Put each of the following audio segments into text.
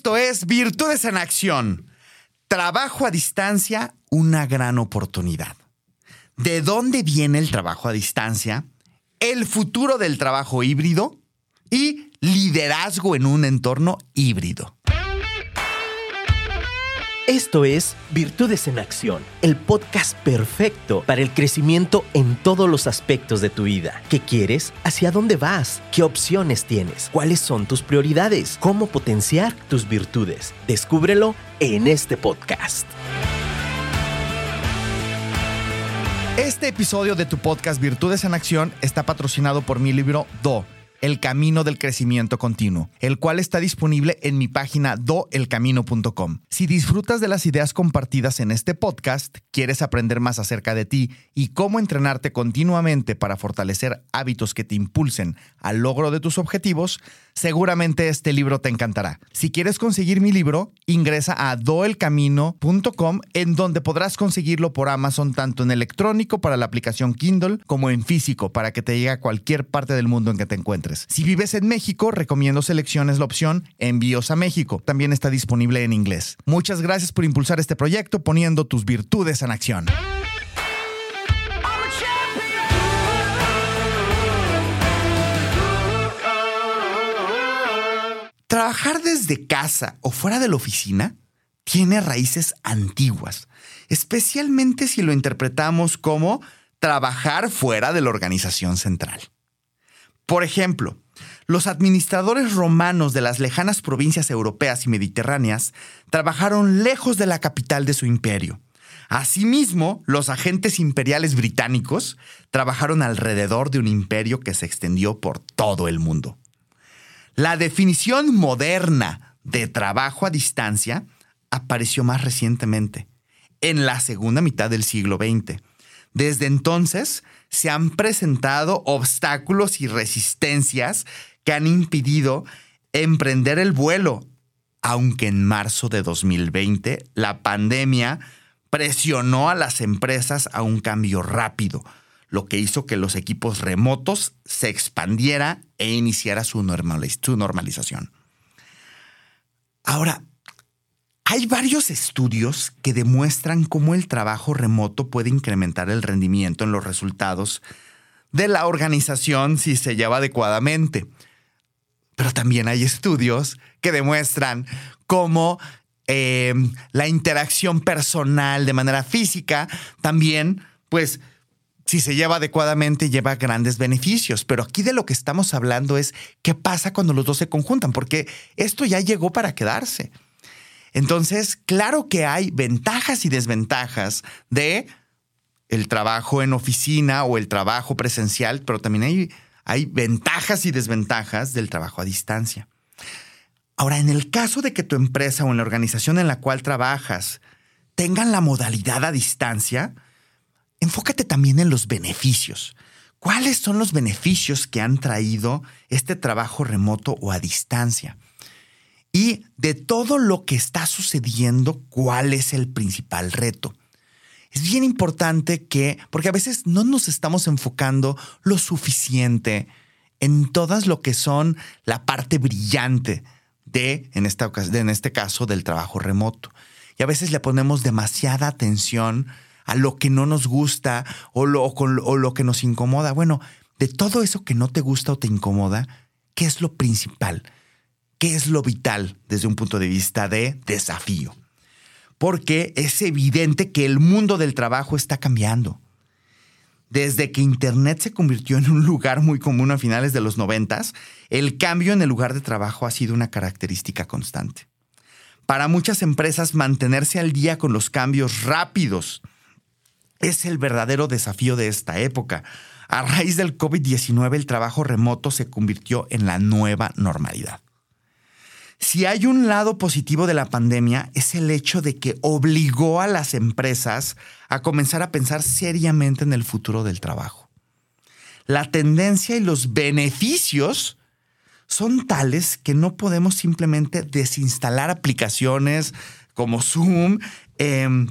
Esto es Virtudes en Acción. Trabajo a distancia, una gran oportunidad. ¿De dónde viene el trabajo a distancia? El futuro del trabajo híbrido y liderazgo en un entorno híbrido. Esto es Virtudes en Acción, el podcast perfecto para el crecimiento en todos los aspectos de tu vida. ¿Qué quieres? ¿Hacia dónde vas? ¿Qué opciones tienes? ¿Cuáles son tus prioridades? ¿Cómo potenciar tus virtudes? Descúbrelo en este podcast. Este episodio de tu podcast Virtudes en Acción está patrocinado por mi libro Do el Camino del Crecimiento Continuo, el cual está disponible en mi página doelcamino.com. Si disfrutas de las ideas compartidas en este podcast, quieres aprender más acerca de ti y cómo entrenarte continuamente para fortalecer hábitos que te impulsen al logro de tus objetivos, seguramente este libro te encantará. Si quieres conseguir mi libro, ingresa a doelcamino.com en donde podrás conseguirlo por Amazon tanto en electrónico para la aplicación Kindle como en físico para que te llegue a cualquier parte del mundo en que te encuentres. Si vives en México, recomiendo selecciones la opción Envíos a México. También está disponible en inglés. Muchas gracias por impulsar este proyecto poniendo tus virtudes en acción. Trabajar desde casa o fuera de la oficina tiene raíces antiguas, especialmente si lo interpretamos como trabajar fuera de la organización central. Por ejemplo, los administradores romanos de las lejanas provincias europeas y mediterráneas trabajaron lejos de la capital de su imperio. Asimismo, los agentes imperiales británicos trabajaron alrededor de un imperio que se extendió por todo el mundo. La definición moderna de trabajo a distancia apareció más recientemente, en la segunda mitad del siglo XX. Desde entonces, se han presentado obstáculos y resistencias que han impedido emprender el vuelo, aunque en marzo de 2020 la pandemia presionó a las empresas a un cambio rápido, lo que hizo que los equipos remotos se expandiera e iniciara su, normalización. Ahora, hay varios estudios que demuestran cómo el trabajo remoto puede incrementar el rendimiento en los resultados de la organización si se lleva adecuadamente. Pero también hay estudios que demuestran cómo eh, la interacción personal de manera física también, pues, si se lleva adecuadamente, lleva grandes beneficios. Pero aquí de lo que estamos hablando es qué pasa cuando los dos se conjuntan, porque esto ya llegó para quedarse. Entonces, claro que hay ventajas y desventajas de el trabajo en oficina o el trabajo presencial, pero también hay, hay ventajas y desventajas del trabajo a distancia. Ahora, en el caso de que tu empresa o en la organización en la cual trabajas tengan la modalidad a distancia, enfócate también en los beneficios. ¿Cuáles son los beneficios que han traído este trabajo remoto o a distancia? Y de todo lo que está sucediendo, cuál es el principal reto. Es bien importante que, porque a veces no nos estamos enfocando lo suficiente en todas lo que son la parte brillante de, en, esta, en este caso, del trabajo remoto. Y a veces le ponemos demasiada atención a lo que no nos gusta o lo, o lo que nos incomoda. Bueno, de todo eso que no te gusta o te incomoda, ¿qué es lo principal? ¿Qué es lo vital desde un punto de vista de desafío? Porque es evidente que el mundo del trabajo está cambiando. Desde que Internet se convirtió en un lugar muy común a finales de los noventas, el cambio en el lugar de trabajo ha sido una característica constante. Para muchas empresas, mantenerse al día con los cambios rápidos es el verdadero desafío de esta época. A raíz del COVID-19, el trabajo remoto se convirtió en la nueva normalidad. Si hay un lado positivo de la pandemia es el hecho de que obligó a las empresas a comenzar a pensar seriamente en el futuro del trabajo. La tendencia y los beneficios son tales que no podemos simplemente desinstalar aplicaciones como Zoom em,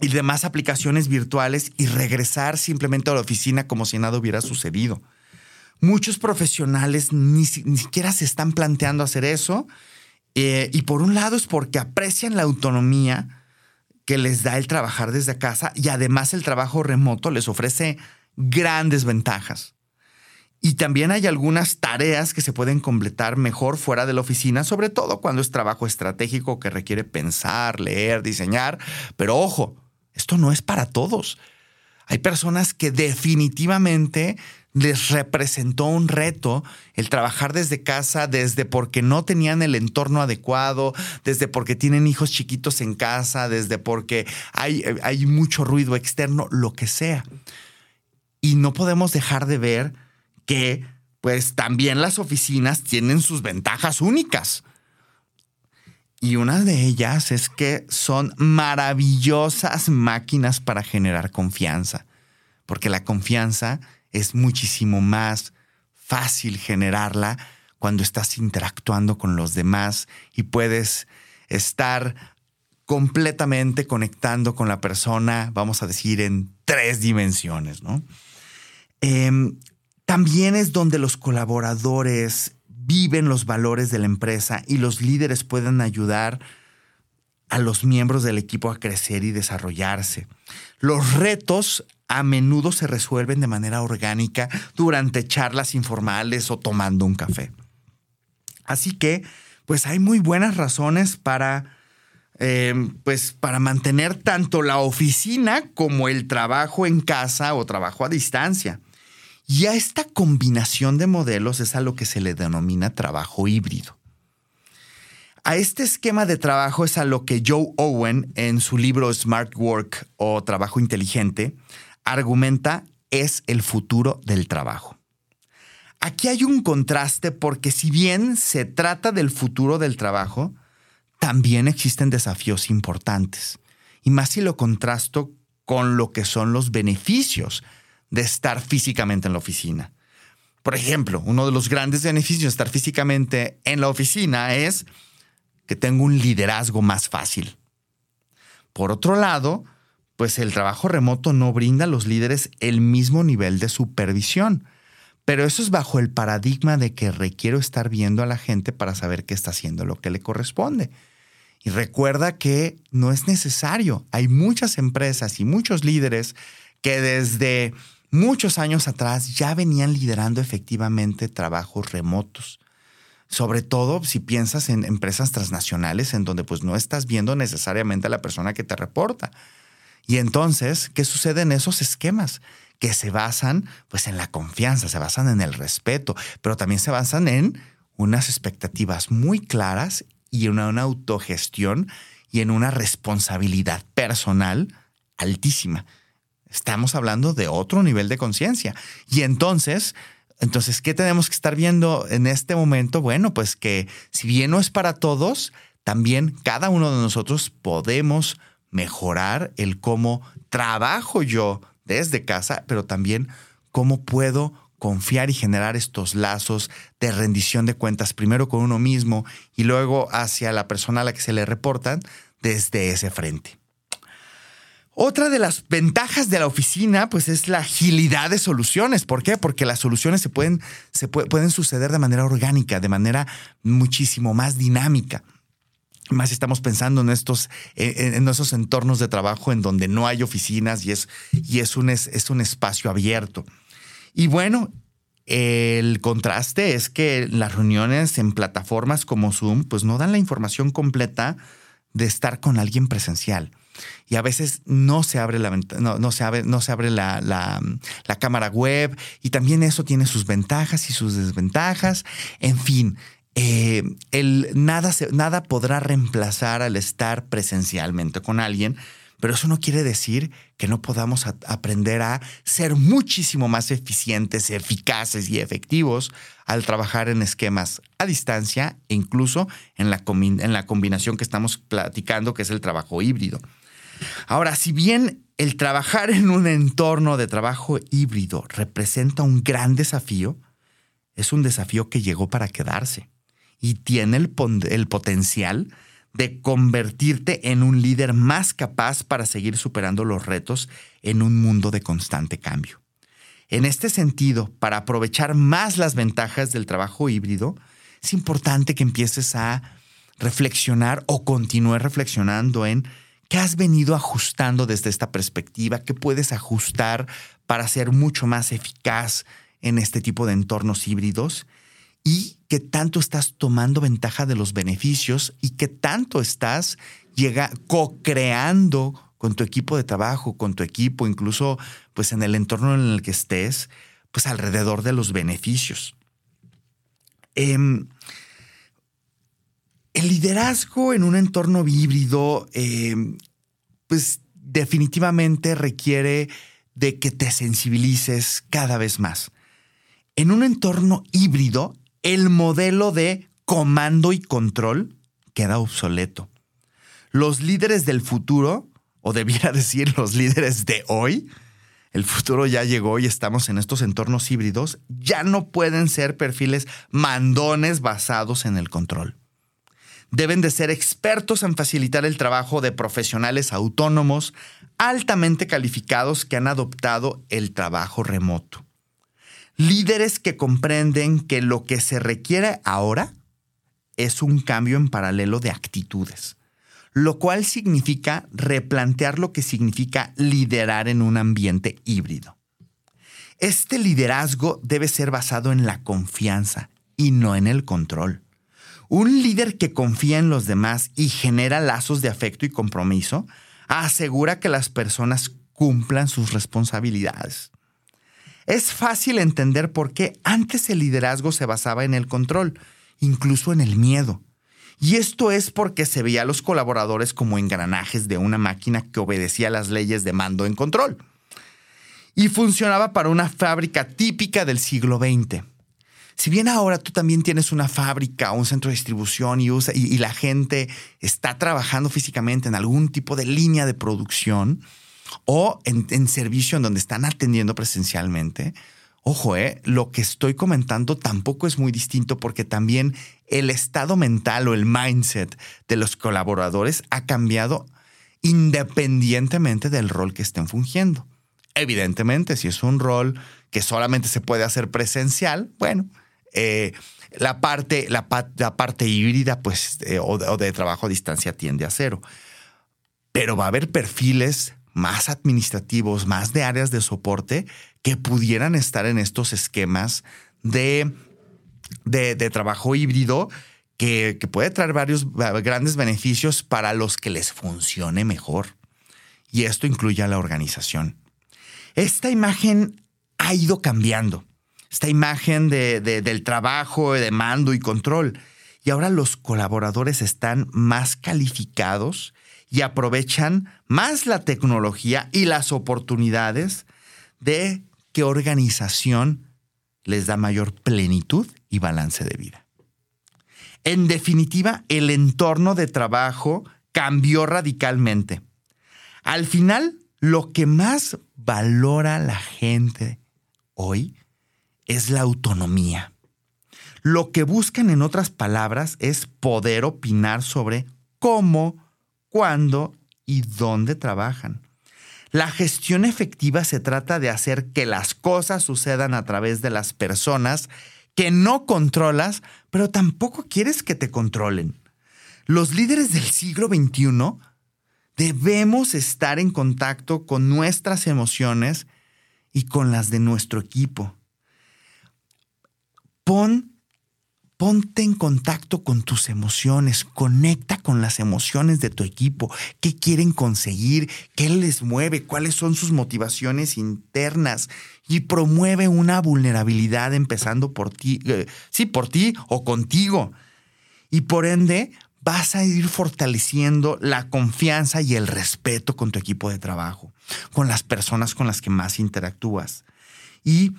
y demás aplicaciones virtuales y regresar simplemente a la oficina como si nada hubiera sucedido. Muchos profesionales ni siquiera se están planteando hacer eso Eh, y por un lado es porque aprecian la autonomía que les da el trabajar desde casa y además el trabajo remoto les ofrece grandes ventajas. Y también hay algunas tareas que se pueden completar mejor fuera de la oficina, sobre todo cuando es trabajo estratégico que requiere pensar, leer, diseñar. Pero ojo, esto no es para todos. Hay personas que definitivamente les representó un reto el trabajar desde casa, desde porque no tenían el entorno adecuado, desde porque tienen hijos chiquitos en casa, desde porque hay, hay mucho ruido externo, lo que sea. Y no podemos dejar de ver que pues también las oficinas tienen sus ventajas únicas. Y una de ellas es que son maravillosas máquinas para generar confianza, porque la confianza es muchísimo más fácil generarla cuando estás interactuando con los demás y puedes estar completamente conectando con la persona, vamos a decir, en tres dimensiones, ¿no? Em, también es donde los colaboradores viven los valores de la empresa y los líderes pueden ayudar a los miembros del equipo a crecer y desarrollarse. Los retos a menudo se resuelven de manera orgánica durante charlas informales o tomando un café. Así que, pues hay muy buenas razones para, em, pues, para mantener tanto la oficina como el trabajo en casa o trabajo a distancia. Y a esta combinación de modelos es a lo que se le denomina trabajo híbrido. A este esquema de trabajo es a lo que Joe Owen en su libro Smart Work o Trabajo Inteligente argumenta es el futuro del trabajo. Aquí hay un contraste porque si bien se trata del futuro del trabajo, también existen desafíos importantes. Y más si lo contrasto con lo que son los beneficios de estar físicamente en la oficina. Por ejemplo, uno de los grandes beneficios de estar físicamente en la oficina es que tengo un liderazgo más fácil. Por otro lado, pues el trabajo remoto no brinda a los líderes el mismo nivel de supervisión. Pero eso es bajo el paradigma de que requiero estar viendo a la gente para saber qué está haciendo lo que le corresponde. Y recuerda que no es necesario. Hay muchas empresas y muchos líderes que desde muchos años atrás ya venían liderando efectivamente trabajos remotos. Sobre todo si piensas en empresas transnacionales en donde pues no estás viendo necesariamente a la persona que te reporta. Y entonces, ¿qué sucede en esos esquemas? Que se basan pues en la confianza, se basan en el respeto, pero también se basan en unas expectativas muy claras y en una autogestión y en una responsabilidad personal altísima. Estamos hablando de otro nivel de conciencia. Y entonces, entonces, ¿qué tenemos que estar viendo en este momento? Bueno, pues que si bien no es para todos, también cada uno de nosotros podemos mejorar el cómo trabajo yo desde casa, pero también cómo puedo confiar y generar estos lazos de rendición de cuentas, primero con uno mismo y luego hacia la persona a la que se le reportan desde ese frente. Otra de las ventajas de la oficina, pues, es la agilidad de soluciones. ¿Por qué? Porque las soluciones se pueden, se pueden suceder de manera orgánica, de manera muchísimo más dinámica. Más estamos pensando en estos, en, esos entornos de trabajo en donde no hay oficinas y es, y es, un, es un espacio abierto. Y bueno, el contraste es que las reuniones en plataformas como Zoom, pues no dan la información completa de estar con alguien presencial y a veces no se abre la no, se abre, no se abre la, la, cámara web y también eso tiene sus ventajas y sus desventajas. En fin, eh, el, nada, nada podrá reemplazar al estar presencialmente con alguien, pero eso no quiere decir que no podamos aprender a ser muchísimo más eficientes, eficaces y efectivos al trabajar en esquemas a distancia e incluso en la, en la combinación que estamos platicando, que es el trabajo híbrido. Ahora, si bien el trabajar en un entorno de trabajo híbrido representa un gran desafío, es un desafío que llegó para quedarse y tiene el, potencial de convertirte en un líder más capaz para seguir superando los retos en un mundo de constante cambio. En este sentido, para aprovechar más las ventajas del trabajo híbrido, es importante que empieces a reflexionar o continúe reflexionando en qué has venido ajustando desde esta perspectiva, qué puedes ajustar para ser mucho más eficaz en este tipo de entornos híbridos y qué tanto estás tomando ventaja de los beneficios y qué tanto estás co-creando con tu equipo de trabajo, con tu equipo, incluso pues en el entorno en el que estés, pues alrededor de los beneficios. Em, el liderazgo en un entorno híbrido, em, pues definitivamente requiere de que te sensibilices cada vez más. En un entorno híbrido, el modelo de comando y control queda obsoleto. Los líderes del futuro, o debiera decir los líderes de hoy, el futuro ya llegó y estamos en estos entornos híbridos, ya no pueden ser perfiles mandones basados en el control. Deben de ser expertos en facilitar el trabajo de profesionales autónomos altamente calificados que han adoptado el trabajo remoto. Líderes que comprenden que lo que se requiere ahora es un cambio en paralelo de actitudes lo cual significa replantear lo que significa liderar en un ambiente híbrido. Este liderazgo debe ser basado en la confianza y no en el control. Un líder que confía en los demás y genera lazos de afecto y compromiso asegura que las personas cumplan sus responsabilidades. Es fácil entender por qué antes el liderazgo se basaba en el control, incluso en el miedo. Y esto es porque se veía a los colaboradores como engranajes de una máquina que obedecía las leyes de mando en control. Y funcionaba para una fábrica típica del siglo XX. Si bien ahora tú también tienes una fábrica un centro de distribución y, la gente está trabajando físicamente en algún tipo de línea de producción o en, servicio en donde están atendiendo presencialmente, Ojo, eh, lo que estoy comentando tampoco es muy distinto porque también el estado mental o el mindset de los colaboradores ha cambiado independientemente del rol que estén fungiendo. Evidentemente, si es un rol que solamente se puede hacer presencial, bueno, eh, la, parte, la, parte híbrida pues, eh, o de trabajo a distancia tiende a cero. Pero va a haber perfiles más administrativos, más de áreas de soporte que pudieran estar en estos esquemas de, de, trabajo híbrido que, puede traer varios grandes beneficios para los que les funcione mejor. Y esto incluye a la organización. Esta imagen ha ido cambiando. Esta imagen de, del trabajo, de mando y control. Y ahora los colaboradores están más calificados y aprovechan más la tecnología y las oportunidades de qué organización les da mayor plenitud y balance de vida. En definitiva, el entorno de trabajo cambió radicalmente. Al final, lo que más valora la gente hoy es la autonomía. Lo que buscan, en otras palabras, es poder opinar sobre cómo, cuándo y dónde trabajan. La gestión efectiva se trata de hacer que las cosas sucedan a través de las personas que no controlas, pero tampoco quieres que te controlen. Los líderes del siglo XXI debemos estar en contacto con nuestras emociones y con las de nuestro equipo. Pon Ponte en contacto con tus emociones, conecta con las emociones de tu equipo, qué quieren conseguir, qué les mueve, cuáles son sus motivaciones internas y promueve una vulnerabilidad empezando por ti, eh, sí, por ti o contigo. Y por ende, vas a ir fortaleciendo la confianza y el respeto con tu equipo de trabajo, con las personas con las que más interactúas. Y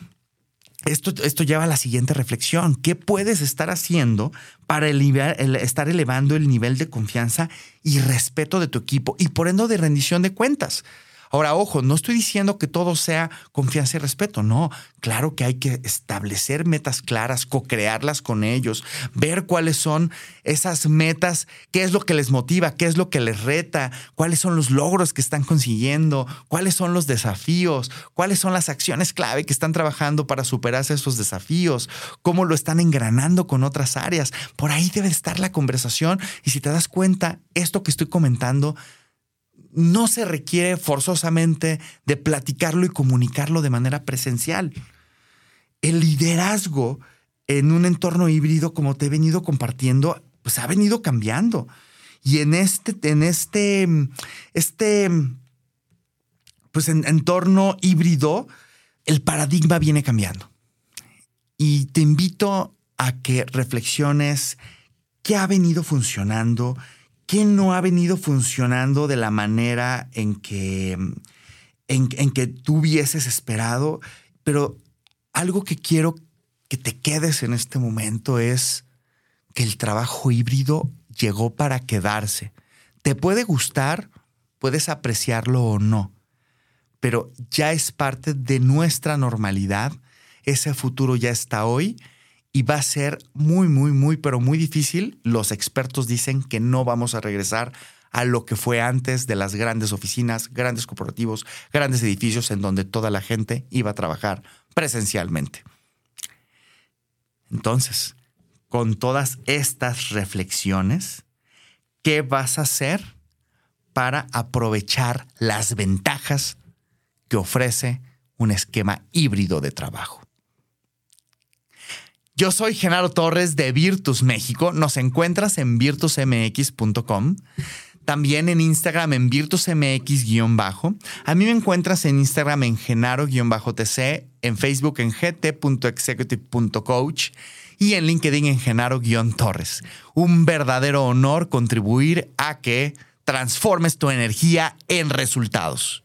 esto, esto, lleva a la siguiente reflexión. ¿Qué puedes estar haciendo para estar elevando el nivel de confianza y respeto de tu equipo y por ende de rendición de cuentas? Ahora, ojo, no estoy diciendo que todo sea confianza y respeto, no. Claro que hay que establecer metas claras, co-crearlas con ellos, ver cuáles son esas metas, qué es lo que les motiva, qué es lo que les reta, cuáles son los logros que están consiguiendo, cuáles son los desafíos, cuáles son las acciones clave que están trabajando para superarse esos desafíos, cómo lo están engranando con otras áreas. Por ahí debe estar la conversación y si te das cuenta, esto que estoy comentando no se requiere forzosamente de platicarlo y comunicarlo de manera presencial. El liderazgo en un entorno híbrido, como te he venido compartiendo, pues ha venido cambiando. Y en este, en este, este pues en entorno híbrido, el paradigma viene cambiando. Y te invito a que reflexiones qué ha venido funcionando, qué no ha venido funcionando de la manera en que, en, que tú hubieses esperado. Pero algo que quiero que te quedes en este momento es que el trabajo híbrido llegó para quedarse. Te puede gustar, puedes apreciarlo o no, pero ya es parte de nuestra normalidad. Ese futuro ya está hoy y va a ser muy, muy, muy, pero muy difícil. Los expertos dicen que no vamos a regresar a lo que fue antes de las grandes oficinas, grandes corporativos, grandes edificios en donde toda la gente iba a trabajar presencialmente. Entonces, con todas estas reflexiones, ¿qué vas a hacer para aprovechar las ventajas que ofrece un esquema híbrido de trabajo? Yo soy Genaro Torres de Virtus México. Nos encuentras en virtusmx.com. También en Instagram en virtusmx-bajo. A mí me encuentras en Instagram en genaro-tc, en Facebook en gt.executive.coach y en LinkedIn en genaro-torres. Un verdadero honor contribuir a que transformes tu energía en resultados.